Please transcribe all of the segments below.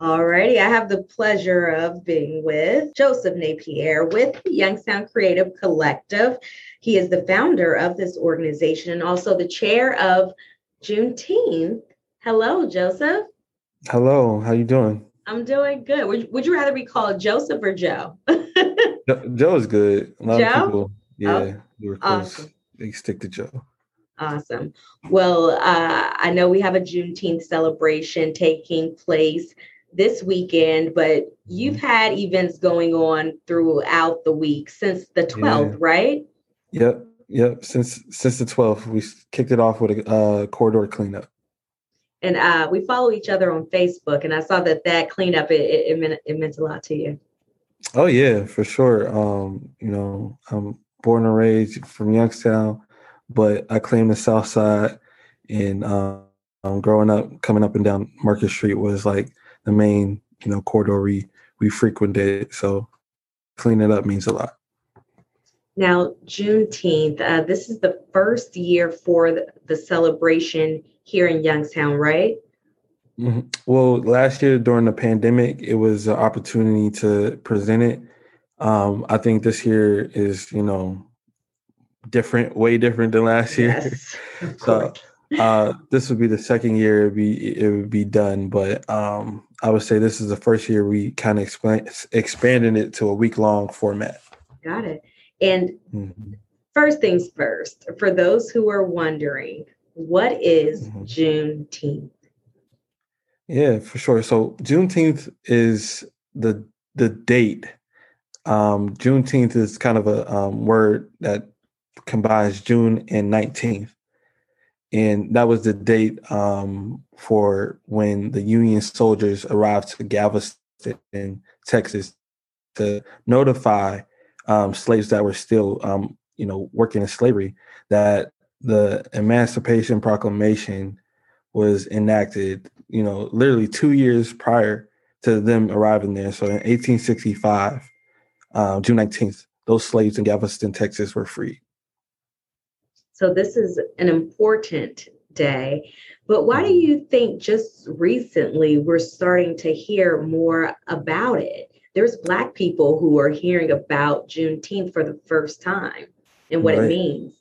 Alrighty, I have the pleasure of being with Joseph Napier with Youngstown Creative Collective. He is the founder of this organization and also the chair of Juneteenth. Hello, Joseph. Hello, how you doing? I'm doing good. Would, would you rather be called Joseph or Joe? Joe is good. A lot Joe? of people, yeah, Oh, they were close. awesome. They stick to Joe. Awesome. Well, uh, I know we have a Juneteenth celebration taking place this weekend, but you've Mm-hmm. had events going on throughout the week since the 12th, Yeah. right? Yep, yep. Since since the 12th, we kicked it off with a uh, corridor cleanup. And uh, we follow each other on Facebook, and I saw that that cleanup it, it, it meant it meant a lot to you. Oh yeah, for sure. Um, you know, I'm born and raised from Youngstown, but I claim the South Side, and um, um, growing up, coming up and down Market Street was like the main, you know, corridor we we frequented. So cleaning it up means a lot. Now, Juneteenth, uh, this is the first year for the, the celebration here in Youngstown, right? Mhm. Well, last year during the pandemic, it was an opportunity to present it. Um, I think this year is, you know, different, way different than last year. Yes, of So, course. Uh, this would be the second year it'd be it would be done, but um, I would say this is the first year we kind of expand expanded it to a week long format. Got it. And Mhm. First things first, for those who are wondering, what is Mhm. Juneteenth? Yeah, for sure. So Juneteenth is the the date. Um, Juneteenth is kind of a um, word that combines June and nineteenth, and that was the date um, for when the Union soldiers arrived to Galveston, Texas, to notify um, slaves that were still, um, you know, working in slavery that the Emancipation Proclamation was enacted, you know, literally two years prior to them arriving there. So in 1865, uh, June 19th, those slaves in Galveston, Texas were freed. So, this is an important day, but why do you think just recently we're starting to hear more about it? There's Black people who are hearing about Juneteenth for the first time and what it means.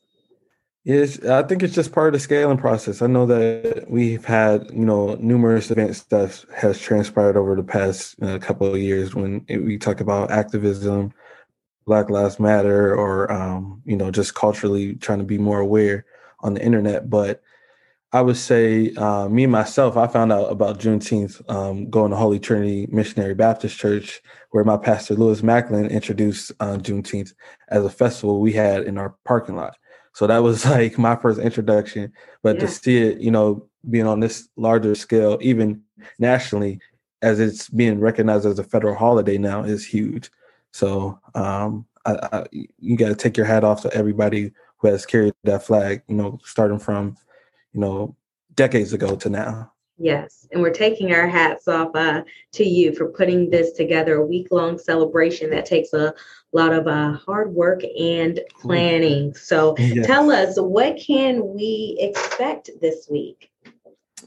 Yes, I think it's just part of the scaling process. I know that we've had, you know, numerous events that has transpired over the past uh, couple of years when it, we talk about activism, Black Lives Matter, or um, you know, just culturally trying to be more aware on the internet. But I would say, uh, me myself, I found out about Juneteenth um, going to Holy Trinity Missionary Baptist Church, where my pastor Lewis Macklin introduced uh, Juneteenth as a festival we had in our parking lot. So that was like my first introduction. But Yeah. to see it, you know, being on this larger scale, even nationally, as it's being recognized as a federal holiday now, is huge. So um, I, I, you got to take your hat off to everybody who has carried that flag. You know, starting from, you know, decades ago to now. Yes, and we're taking our hats off uh, to you for putting this together, a week long celebration that takes a lot of uh, hard work and planning. So Yeah. tell us, what can we expect this week?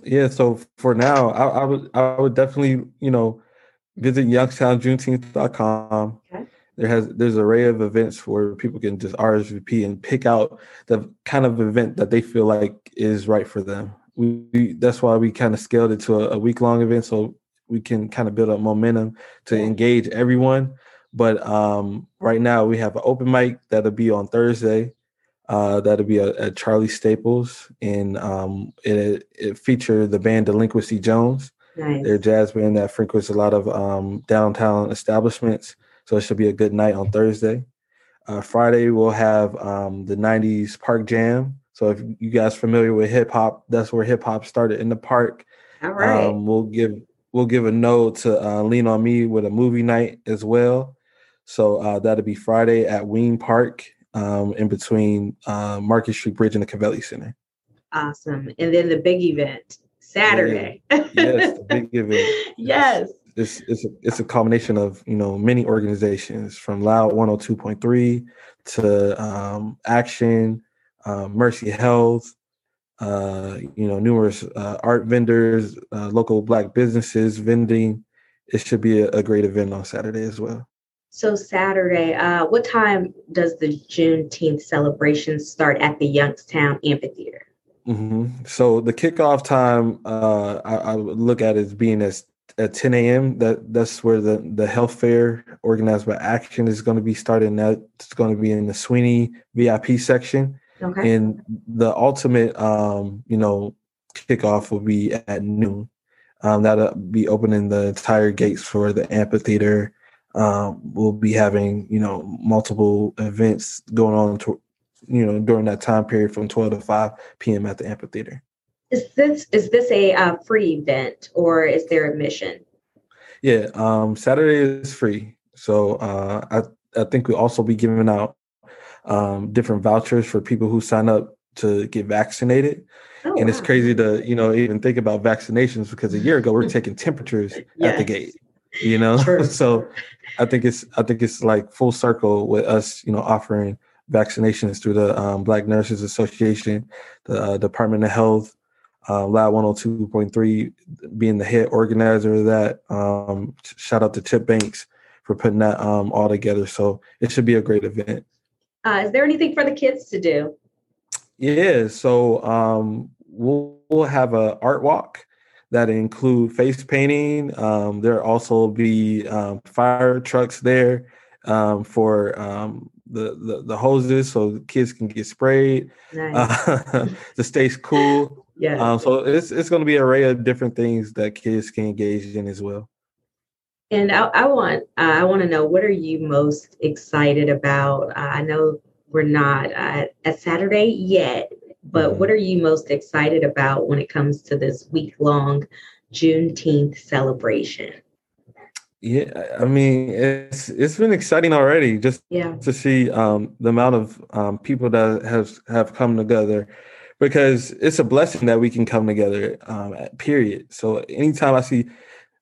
Yeah, so for now, I, I would I would definitely you know visit youngstownjuneteenth.com. Okay. There has there's an array of events where people can just RSVP and pick out the kind of event that they feel like is right for them. We, we that's why we kind of scaled it to a, a week long event so we can kind of build up momentum to engage everyone. But um, right now we have an open mic that'll be on Thursday. Uh, that'll be at, at Charlie Staples, and um, it it feature the band Delinquency Jones. Nice. They're jazz band that frequents a lot of um, downtown establishments, so it should be a good night on Thursday. Uh, Friday we'll have um, the '90s Park Jam. So if you guys familiar with hip hop, that's where hip hop started in the park. All right. Um, we'll give we'll give a nod to uh, Lean on Me with a movie night as well. So uh, that'll be Friday at Wean Park, um, in between uh, Market Street Bridge and the Covelli Center. awesome. And then the big event, Saturday. Yes, the big event. yes. It's it's a, it's a combination of you know many organizations from Loud 102.3 to um, Action, uh, Mercy Health, uh, you know numerous uh, art vendors, uh, local black businesses vending, it should be a, a great event on Saturday as well. So Saturday, uh, what time does the Juneteenth celebration start at the Youngstown Amphitheater? Mm-hmm. So the kickoff time, uh, I, I, would look at it as being as at 10 a.m. That that's where the the health fair organized by Action is going to be starting. That's going to be in the Sweeney VIP section, okay. and the ultimate, um, you know, kickoff will be at noon. Um, that'll be opening the entire gates for the amphitheater. Um, we'll be having you know multiple events going on to, you know during that time period from 12 to 5 p.m. at the amphitheater. Is this is this a uh, free event or is there admission? Yeah, um, Saturday is free. So uh, I I think we also be giving out um, different vouchers for people who sign up to get vaccinated. Oh, and wow. it's crazy to you know even think about vaccinations because a year ago we are taking temperatures yes. at the gate. You know, so I think it's I think it's like full circle with us you know offering vaccinations through the um, Black Nurses Association, the uh, Department of Health, uh, Lab 102.3 being the head organizer of that. Um, shout out to Chip Banks for putting that um, all together. So it should be a great event. Uh, is there anything for the kids to do? Yeah, so um, we'll, we'll have a art walk that include face painting. Um, there also be um, fire trucks there um, for um, the, the, the hoses so kids can get sprayed nice. uh, to stay cool. Yeah. Um, so it's it's going to be an array of different things that kids can engage in as well. And I, I want uh, I want to know what are you most excited about? Uh, I know we're not uh, at Saturday yet, but mm-hmm. what are you most excited about when it comes to this week long Juneteenth celebration? Yeah, I mean it's it's been exciting already just yeah. to see um, the amount of um, people that have have come together because it's a blessing that we can come together. Um, period. So anytime I see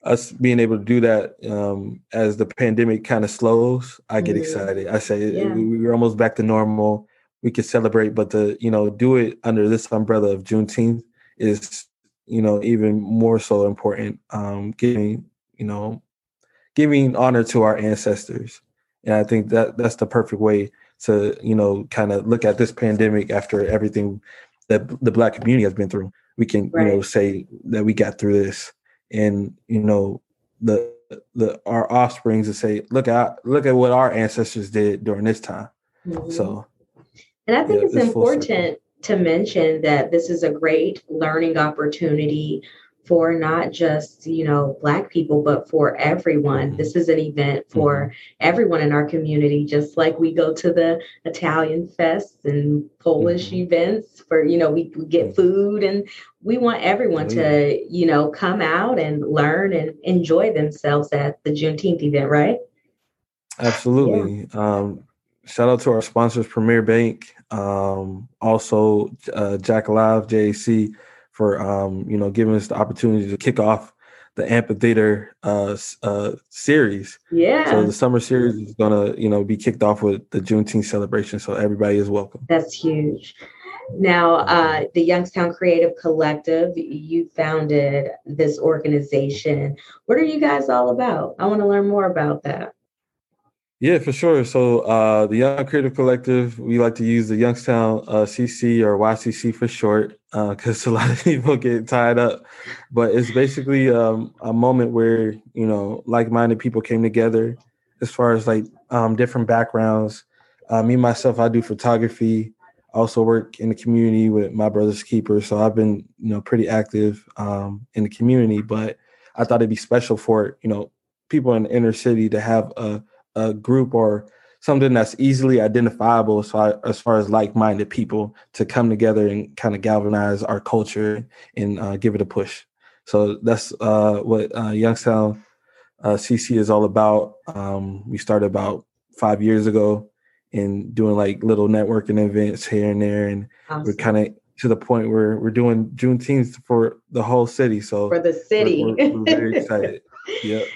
us being able to do that um, as the pandemic kind of slows, I get mm-hmm. excited. I say yeah. we, we're almost back to normal. We can celebrate, but to you know do it under this umbrella of Juneteenth is you know even more so important. Um, giving you know giving honor to our ancestors. And I think that that's the perfect way to, you know, kind of look at this pandemic after everything that the black community has been through. We can, right. you know, say that we got through this and, you know, the the our offsprings to say, look at look at what our ancestors did during this time. Mm-hmm. So and I think yeah, it's important to mention that this is a great learning opportunity for not just you know black people but for everyone mm-hmm. this is an event for mm-hmm. everyone in our community just like we go to the italian fests and polish mm-hmm. events for you know we, we, get mm-hmm. food and we want everyone oh, to you know come out and learn and enjoy themselves at the juneteenth event right absolutely yeah. um, shout out to our sponsors premier bank um, also uh, JAC Live jac for um, you know giving us the opportunity to kick off the amphitheater uh, uh, series. Yeah. So the summer series is gonna you know be kicked off with the Juneteenth celebration. So everybody is welcome. That's huge. Now, uh, the Youngstown Creative Collective, you founded this organization. What are you guys all about? I want to learn more about that. Yeah, for sure. So uh, the Young Creative Collective, we like to use the Youngstown uh, CC or YCC for short, because uh, a lot of people get tied up. But it's basically um, a moment where you know like-minded people came together, as far as like um, different backgrounds. Uh, me myself, I do photography. I also work in the community with my brother's keeper, so I've been you know pretty active um, in the community. But I thought it'd be special for you know people in the inner city to have a a group or something that's easily identifiable as far as, far as like-minded people to come together and kind of galvanize our culture and uh, give it a push. So that's uh, what uh, Youngstown uh, CC is all about. Um, we started about five years ago and doing like little networking events here and there, and awesome. we're kind of to the point where we're doing Juneteenth for the whole city. So for the city, we're, we're, we're very excited. Yep.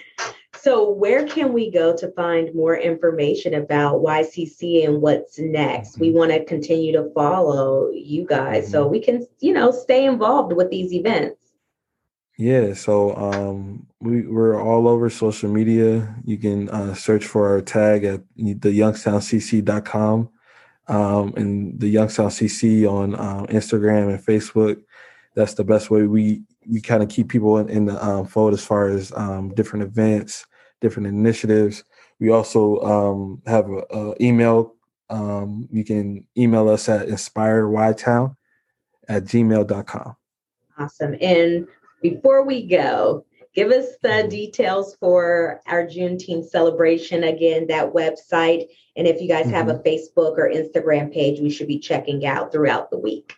So, where can we go to find more information about YCC and what's next? We mm-hmm. want to continue to follow you guys so mm-hmm. we can, you know, stay involved with these events. Yeah, so um, we we're all over social media. You can uh, search for our tag at the youngstowncc.com um, and the Youngstown CC on uh, Instagram and Facebook. That's the best way we we kind of keep people in, in the um, fold as far as um, different events, different initiatives. We also um, have an email. Um, you can email us at inspireytown at gmail.com. Awesome. And before we go, give us the mm-hmm. details for our Juneteenth celebration. Again, that website. And if you guys mm-hmm. have a mm-hmm. Facebook or Instagram page, we should be checking out throughout the week.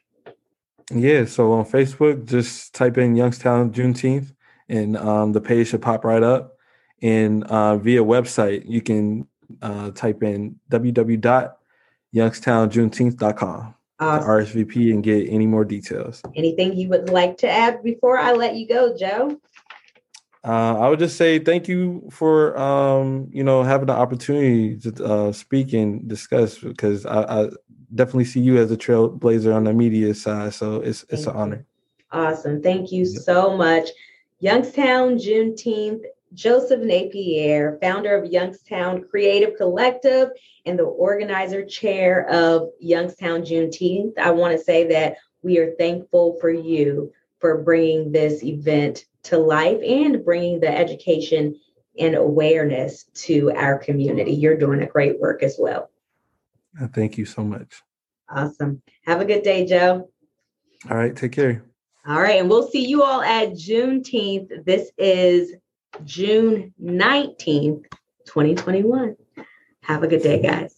Yeah. So on Facebook, just type in Youngstown Juneteenth and um, the page should pop right up. And uh, via website, you can uh, type in www.youngstownjuneteenth.com awesome. RSVP and get any more details. Anything you would like to add before I let you go, Joe? Uh, I would just say thank you for um, you know having the opportunity to uh, speak and discuss because I, I, definitely see you as a trailblazer on the media side. So it's it's thank an honor. Awesome, thank you so much. Youngstown Juneteenth Joseph Napier, founder of Youngstown Creative Collective and the organizer chair of Youngstown Juneteenth. I want to say that we are thankful for you for bringing this event to life and bringing the education and awareness to our community. You're doing a great work as well. Thank you so much. Awesome. Have a good day, Joe. All right. Take care. All right. And we'll see you all at Juneteenth. This is June 19th, 2021. Have a good day, guys.